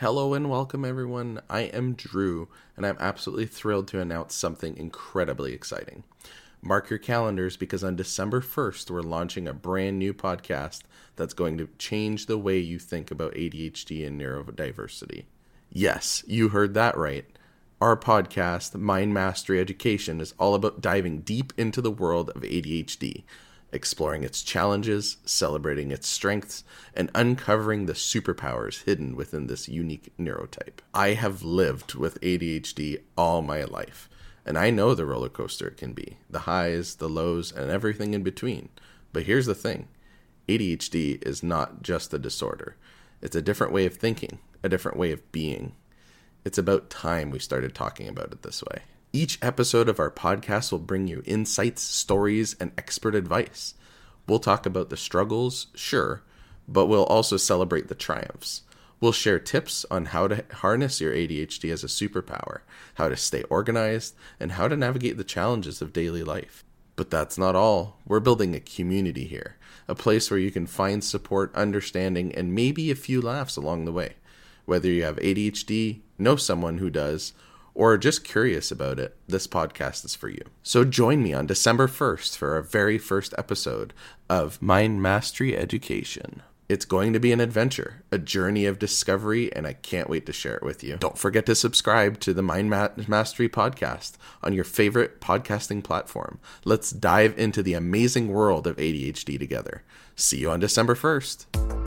Hello and welcome, everyone. I am Drew, and I'm absolutely thrilled to announce something incredibly exciting. Mark your calendars because on December 1st, we're launching a brand new podcast that's going to change the way you think about ADHD and neurodiversity. Yes, you heard that right. Our podcast, Mind Mastery Education, is all about diving deep into the world of ADHD exploring its challenges, celebrating its strengths, and uncovering the superpowers hidden within this unique neurotype. I have lived with ADHD all my life, and I know the roller coaster it can be the highs, the lows, and everything in between. But here's the thing ADHD is not just a disorder, it's a different way of thinking, a different way of being. It's about time we started talking about it this way. Each episode of our podcast will bring you insights, stories, and expert advice. We'll talk about the struggles, sure, but we'll also celebrate the triumphs. We'll share tips on how to harness your ADHD as a superpower, how to stay organized, and how to navigate the challenges of daily life. But that's not all. We're building a community here, a place where you can find support, understanding, and maybe a few laughs along the way. Whether you have ADHD, know someone who does, or are just curious about it, this podcast is for you. So join me on December 1st for our very first episode of Mind Mastery Education. It's going to be an adventure, a journey of discovery, and I can't wait to share it with you. Don't forget to subscribe to the Mind Ma- Mastery podcast on your favorite podcasting platform. Let's dive into the amazing world of ADHD together. See you on December 1st.